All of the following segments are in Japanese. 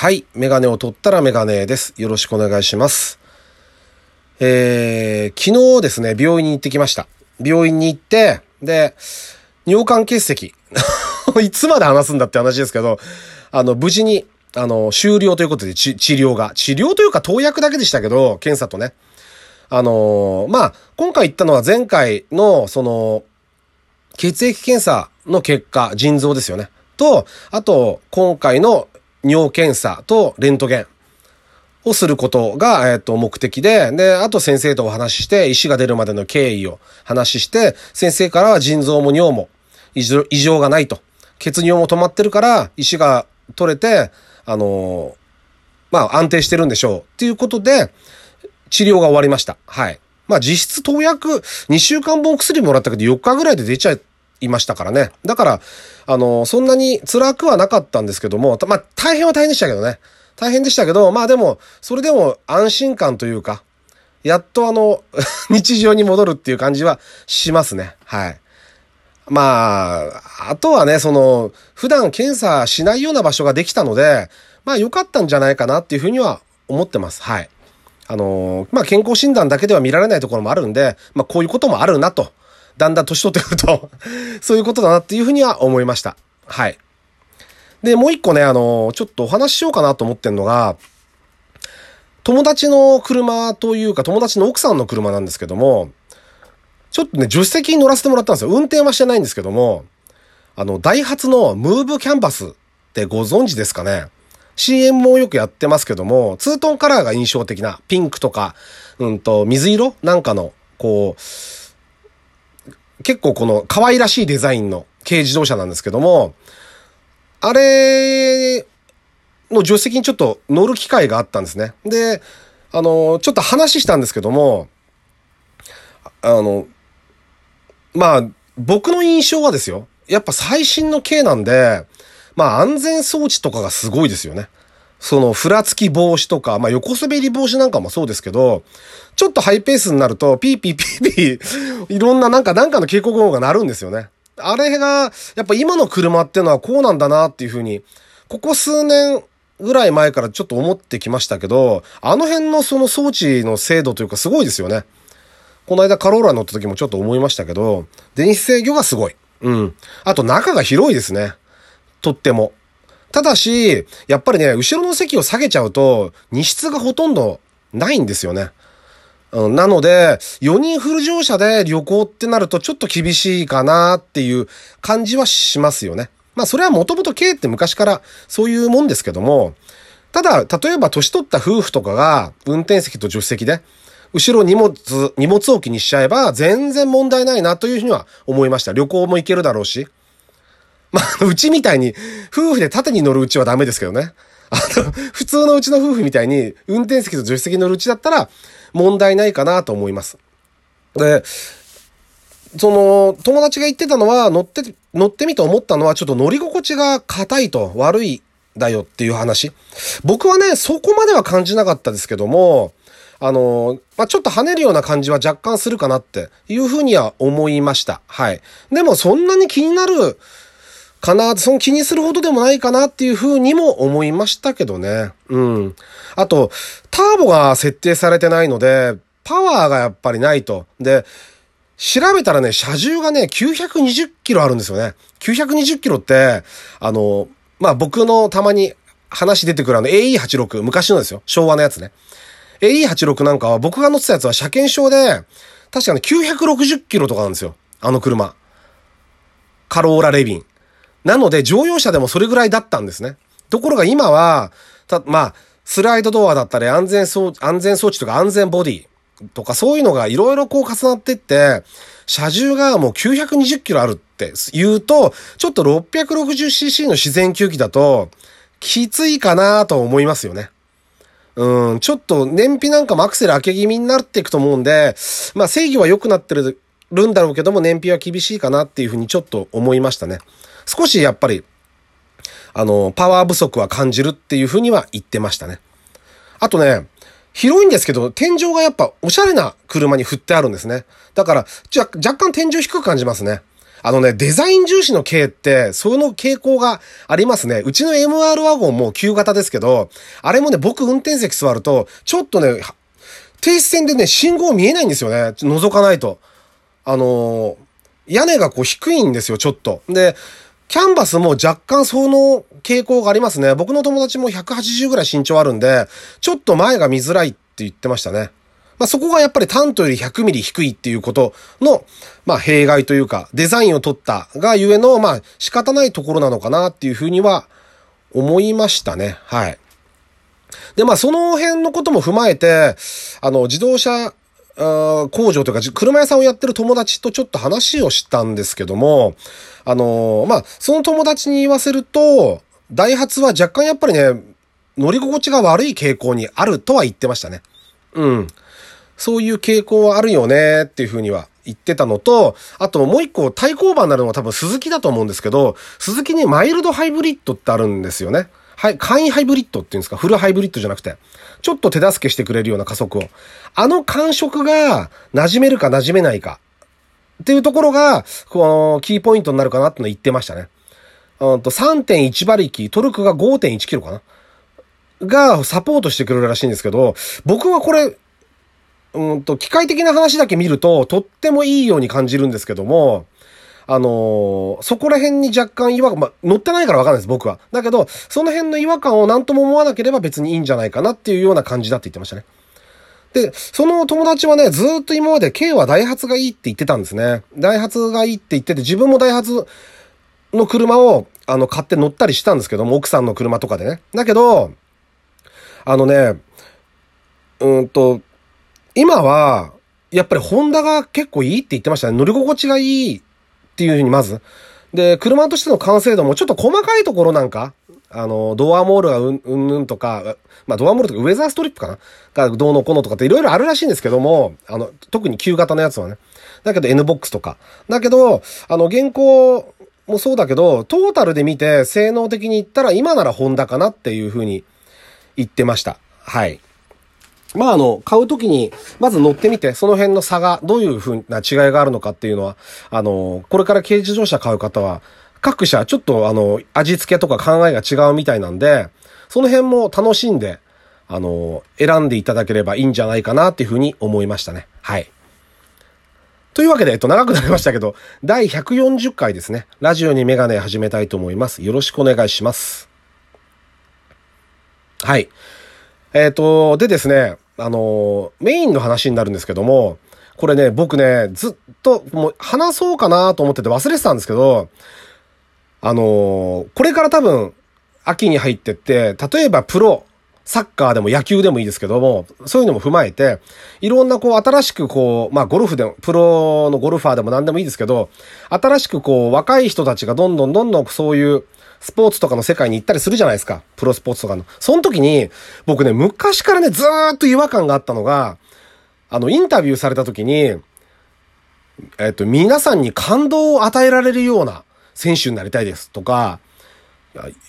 はい。メガネを取ったらメガネです。よろしくお願いします。えー、昨日ですね、病院に行ってきました。病院に行って、で、尿管結石。いつまで話すんだって話ですけど、あの、無事に、あの、終了ということで、治療が。治療というか投薬だけでしたけど、検査とね。あのまあ、今回言ったのは前回の、その、血液検査の結果、腎臓ですよね。と、あと、今回の尿検査とレントゲンをすることが、えっ、と、目的で、で、あと先生とお話しして、石が出るまでの経緯を話しして、先生からは腎臓も尿も異常がないと。血尿も止まってるから、石が取れて、あのまあ、安定してるんでしょう。っていうことで、治療が終わりました。はい。まあ、実質投薬、2週間分お薬もらったけど、4日ぐらいで出ちゃいましたからね。だから、あの、そんなに辛くはなかったんですけども、まあ、大変は大変でしたけどね。大変でしたけど、まあでも、それでも安心感というか、やっとあの、日常に戻るっていう感じはしますね。はい。まあ、あとはね、その、普段検査しないような場所ができたので、まあ良かったんじゃないかなっていうふうには思ってます。はい。あのーまあ、健康診断だけでは見られないところもあるんで、まあ、こういうこともあるなと。だんだん年取ってくると そういうことだなっていうふうには思いました。はい。で、もう一個ね、あのちょっとお話ししようかなと思ってんのが、友達の車というか、友達の奥さんの車なんですけども、ちょっとね、助手席に乗らせてもらったんですよ。運転はしてないんですけども、あの、ダイハツのムーブキャンバスってご存知ですかね？CM もよくやってますけども、ツートンカラーが印象的な、ピンクとか、うんと、水色なんかの、こう、結構この可愛らしいデザインの軽自動車なんですけども、あれの助手席にちょっと乗る機会があったんですね。で、あの、ちょっと話したんですけども、あの、まあ、僕の印象はですよ。やっぱ最新の軽なんで、まあ安全装置とかがすごいですよね。その、ふらつき防止とか、まあ横滑り防止なんかもそうですけど、ちょっとハイペースになると、ピーピーピーピー、いろんななんか、なんかの警告音が鳴るんですよね。あれが、やっぱ今の車ってのはこうなんだなっていうふうに、ここ数年ぐらい前からちょっと思ってきましたけど、あの辺のその装置の精度というかすごいですよね。この間カローラ乗った時もちょっと思いましたけど、電子制御がすごい。うん。あと中が広いですね。とっても。ただし、やっぱりね、後ろの席を下げちゃうと、荷室がほとんどないんですよね。うん、なので、4人フル乗車で旅行ってなるとちょっと厳しいかなっていう感じはしますよね。まあそれはもともと軽って昔からそういうもんですけども、ただ、例えば年取った夫婦とかが運転席と助手席で、後ろ荷物、荷物置きにしちゃえば全然問題ないなというふうには思いました。旅行も行けるだろうし。まあ、うちみたいに、夫婦で縦に乗るうちはダメですけどね。あの、普通のうちの夫婦みたいに、運転席と助手席に乗るうちだったら、問題ないかなと思います。で、その、友達が言ってたのは、乗って、乗ってみて思ったのは、ちょっと乗り心地が硬いと悪いだよっていう話。僕はね、そこまでは感じなかったですけども、あの、まあ、ちょっと跳ねるような感じは若干するかなっていうふうには思いました。はい。でもそんなに気になるかな、その気にするほどでもないかなっていうふうにも思いましたけどね。うん。あと、ターボが設定されてないので、パワーがやっぱりないと。で、調べたらね、車重がね、920キロあるんですよね。920キロって、あの、まあ、僕のたまに話出てくるあの AE86、昔のですよ。昭和のやつね。AE86 なんかは僕が乗ってたやつは車検証で、確かに960キロとかなんですよ。あの車。カローラレビン。なので乗用車でもそれぐらいだったんですね。ところが今は、た、まあ、スライドドアだったり安全装、安全装置とか安全ボディとかそういうのがいろいろこう重なってって、車重がもう920キロあるって言うと、ちょっと 660cc の自然吸気だと、きついかなと思いますよね。うん、ちょっと燃費なんかもアクセル開け気味になっていくと思うんで、まあ制御は良くなってるんだろうけども燃費は厳しいかなっていうふうにちょっと思いましたね。少しやっぱり、あの、パワー不足は感じるっていうふうには言ってましたね。あとね、広いんですけど、天井がやっぱおしゃれな車に振ってあるんですね。だから、じゃ、若干天井低く感じますね。あのね、デザイン重視の軽って、その傾向がありますね。うちの MR ワゴンも旧型ですけど、あれもね、僕運転席座ると、ちょっとね、停止線でね、信号見えないんですよね。覗かないと。あのー、屋根がこう低いんですよ、ちょっと。で、キャンバスも若干その傾向がありますね。僕の友達も180ぐらい身長あるんで、ちょっと前が見づらいって言ってましたね。まあ、そこがやっぱりタントより100ミリ低いっていうことの、まあ、弊害というか、デザインを取ったがゆえの、まあ、仕方ないところなのかなっていうふうには思いましたね。はい。で、まあ、その辺のことも踏まえて、あの、自動車、あ工場というか、車屋さんをやってる友達とちょっと話をしたんですけども、あのまあ、その友達に言わせると、ダイハツは若干やっぱりね、乗り心地が悪い傾向にあるとは言ってましたね。うん。そういう傾向はあるよねっていうふうには言ってたのと、あともう一個対抗馬になるのは多分鈴木だと思うんですけど、鈴木にマイルドハイブリッドってあるんですよね。はい、簡易ハイブリッドっていうんですか、フルハイブリッドじゃなくて、ちょっと手助けしてくれるような加速を。あの感触が馴染めるか馴染めないかっていうところが、このキーポイントになるかなっての言ってましたね。うんと3.1馬力、トルクが5.1キロかな？がサポートしてくれるらしいんですけど、僕はこれ、うんと、機械的な話だけ見ると、とってもいいように感じるんですけども、あのー、そこら辺に若干違和感、ま、乗ってないからわかんないです、僕は。だけど、その辺の違和感を何とも思わなければ別にいいんじゃないかなっていうような感じだって言ってましたね。で、その友達はね、ずっと今まで K はダイハツがいいって言ってたんですね。ダイハツがいいって言ってて、自分もダイハツの車を、あの、買って乗ったりしたんですけども、奥さんの車とかでね。だけど、あのね、うんと、今は、やっぱりホンダが結構いいって言ってましたね。乗り心地がいいっていうふうにまず。で、車としての完成度もちょっと細かいところなんか、あの、ドアモールがうんうんぬんとか、まあドアモールとかウェザーストリップかな？がどうのこうのとかっていろいろあるらしいんですけども、あの、特に旧型のやつはね。だけど N ボックスとか。だけど、あの、現行もそうだけど、トータルで見て性能的に言ったら今ならホンダかなっていうふうに言ってました。はい。まあ、あの、買うときに、まず乗ってみて、その辺の差が、どういう風な違いがあるのかっていうのは、あの、これから軽自動車買う方は、各社、ちょっと、あの、味付けとか考えが違うみたいなんで、その辺も楽しんで、あの、選んでいただければいいんじゃないかなっていうふうに思いましたね。はい。というわけで、えっと、長くなりましたけど、第140回ですね。ラジオにメガネ始めたいと思います。よろしくお願いします。はい。えっ、ー、と、でですね、あの、メインの話になるんですけども、これね、僕ね、ずっと、もう話そうかなと思ってて忘れてたんですけど、あの、これから多分、秋に入ってって、例えばプロ、サッカーでも野球でもいいですけども、そういうのも踏まえて、いろんなこう新しくこう、まあゴルフでも、プロのゴルファーでも何でもいいですけど、新しくこう若い人たちがどんどんどんどんそういうスポーツとかの世界に行ったりするじゃないですか。プロスポーツとかの。その時に、僕ね、昔からね、ずーっと違和感があったのが、あの、インタビューされた時に、えっと、皆さんに感動を与えられるような選手になりたいですとか、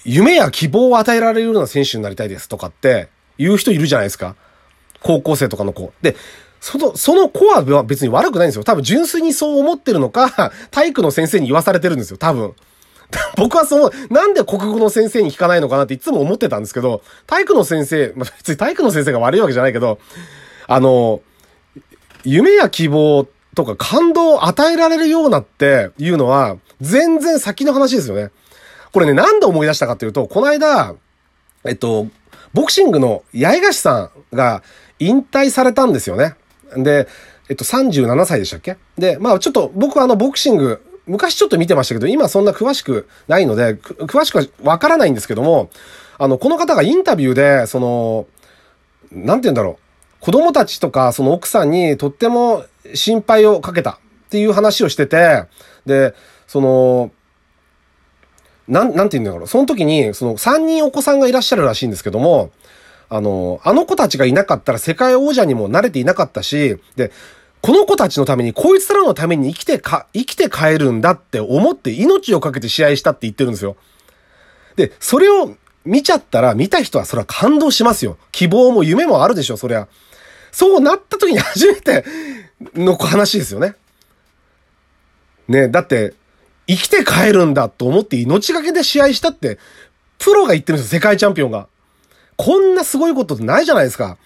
夢や希望を与えられるような選手になりたいですとかって言う人いるじゃないですか。高校生とかの子。で、その、その子は別に悪くないんですよ。多分純粋にそう思ってるのか、体育の先生に言わされてるんですよ。多分。僕はその、なんで国語の先生に聞かないのかなっていつも思ってたんですけど、体育の先生、まあ、別に体育の先生が悪いわけじゃないけど、あの、夢や希望とか感動を与えられるようなっていうのは、全然先の話ですよね。これね、なんで思い出したかっていうと、この間、えっと、ボクシングの八重樫さんが引退されたんですよね。で、えっと、37歳でしたっけ？で、まあちょっと僕はあの、ボクシング昔ちょっと見てましたけど、今そんな詳しくないので、詳しくはわからないんですけども、あの、この方がインタビューで、その、なんて言うんだろう。子供たちとか、その奥さんにとっても心配をかけたっていう話をしてて、で、その、なん、なんて言うんだろう。その時に、その3人お子さんがいらっしゃるらしいんですけども、あの、あの子たちがいなかったら世界王者にも慣れていなかったし、で、この子たちのために、こいつらのために生きてか、生きて帰るんだって思って命をかけて試合したって言ってるんですよ。で、それを見ちゃったら、見た人はそれは感動しますよ。希望も夢もあるでしょ、そりゃ。そうなった時に初めての話ですよね。ね、だって、生きて帰るんだと思って命がけで試合したって、プロが言ってるんですよ、世界チャンピオンが。こんなすごいことってないじゃないですか。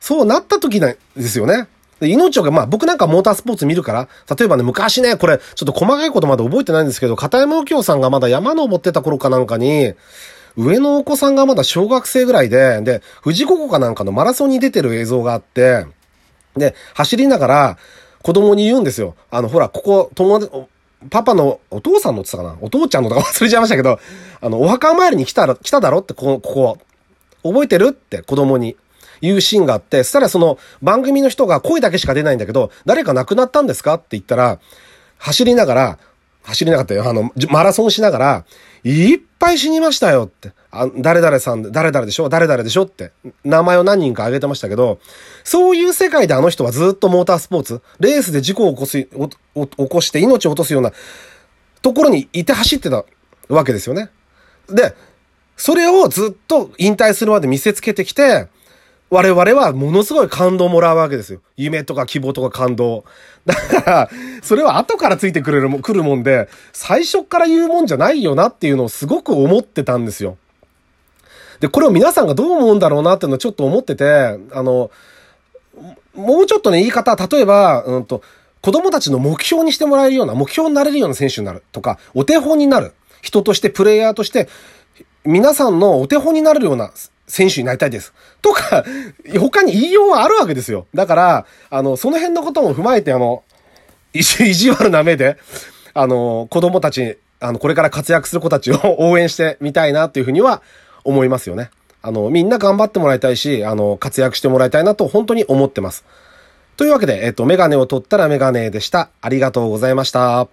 そうなった時なんですよね。で命が、まあ僕なんかモータースポーツ見るから、例えばね、昔ね、これ、ちょっと細かいことまで覚えてないんですけど、片山右京さんがまだ山登ってた頃かなんかに、上のお子さんがまだ小学生ぐらいで、で、富士五湖かなんかのマラソンに出てる映像があって、で、走りながら、子供に言うんですよ。あの、ほら、ここ、友達、パパの、お父さんのって言ったかな？お父ちゃんのとか忘れちゃいましたけど、あの、お墓参りに来たら、来ただろって、ここ、ここ。覚えてるって子供に言うシーンがあって、そしたらその番組の人が声だけしか出ないんだけど、誰か亡くなったんですかって言ったら、走りながら、走りなかったよ。あの、マラソンしながら、いっぱい死にましたよって。あ、誰々さん、誰々でしょ？誰々でしょって。名前を何人か挙げてましたけど、そういう世界であの人はずっとモータースポーツ、レースで事故を起こす、起こして命を落とすようなところにいて走ってたわけですよね。で、それをずっと引退するまで見せつけてきて、我々はものすごい感動をもらうわけですよ。夢とか希望とか感動。だから、それは後からついてくれるも、来るもんで、最初から言うもんじゃないよなっていうのをすごく思ってたんですよ。で、これを皆さんがどう思うんだろうなっていうのをちょっと思ってて、あの、もうちょっとね、言い方、例えば、うんと、子供たちの目標にしてもらえるような、目標になれるような選手になるとか、お手本になる。人として、プレイヤーとして、皆さんのお手本になれるような選手になりたいです。とか、他に言いようはあるわけですよ。だから、あの、その辺のことも踏まえて、あの、意地悪な目で、あの、子供たち、あの、これから活躍する子たちを 応援してみたいなっていうふうには思いますよね。あの、みんな頑張ってもらいたいし、あの、活躍してもらいたいなと本当に思ってます。というわけで、えっと、メガネを取ったらメガネでした。ありがとうございました。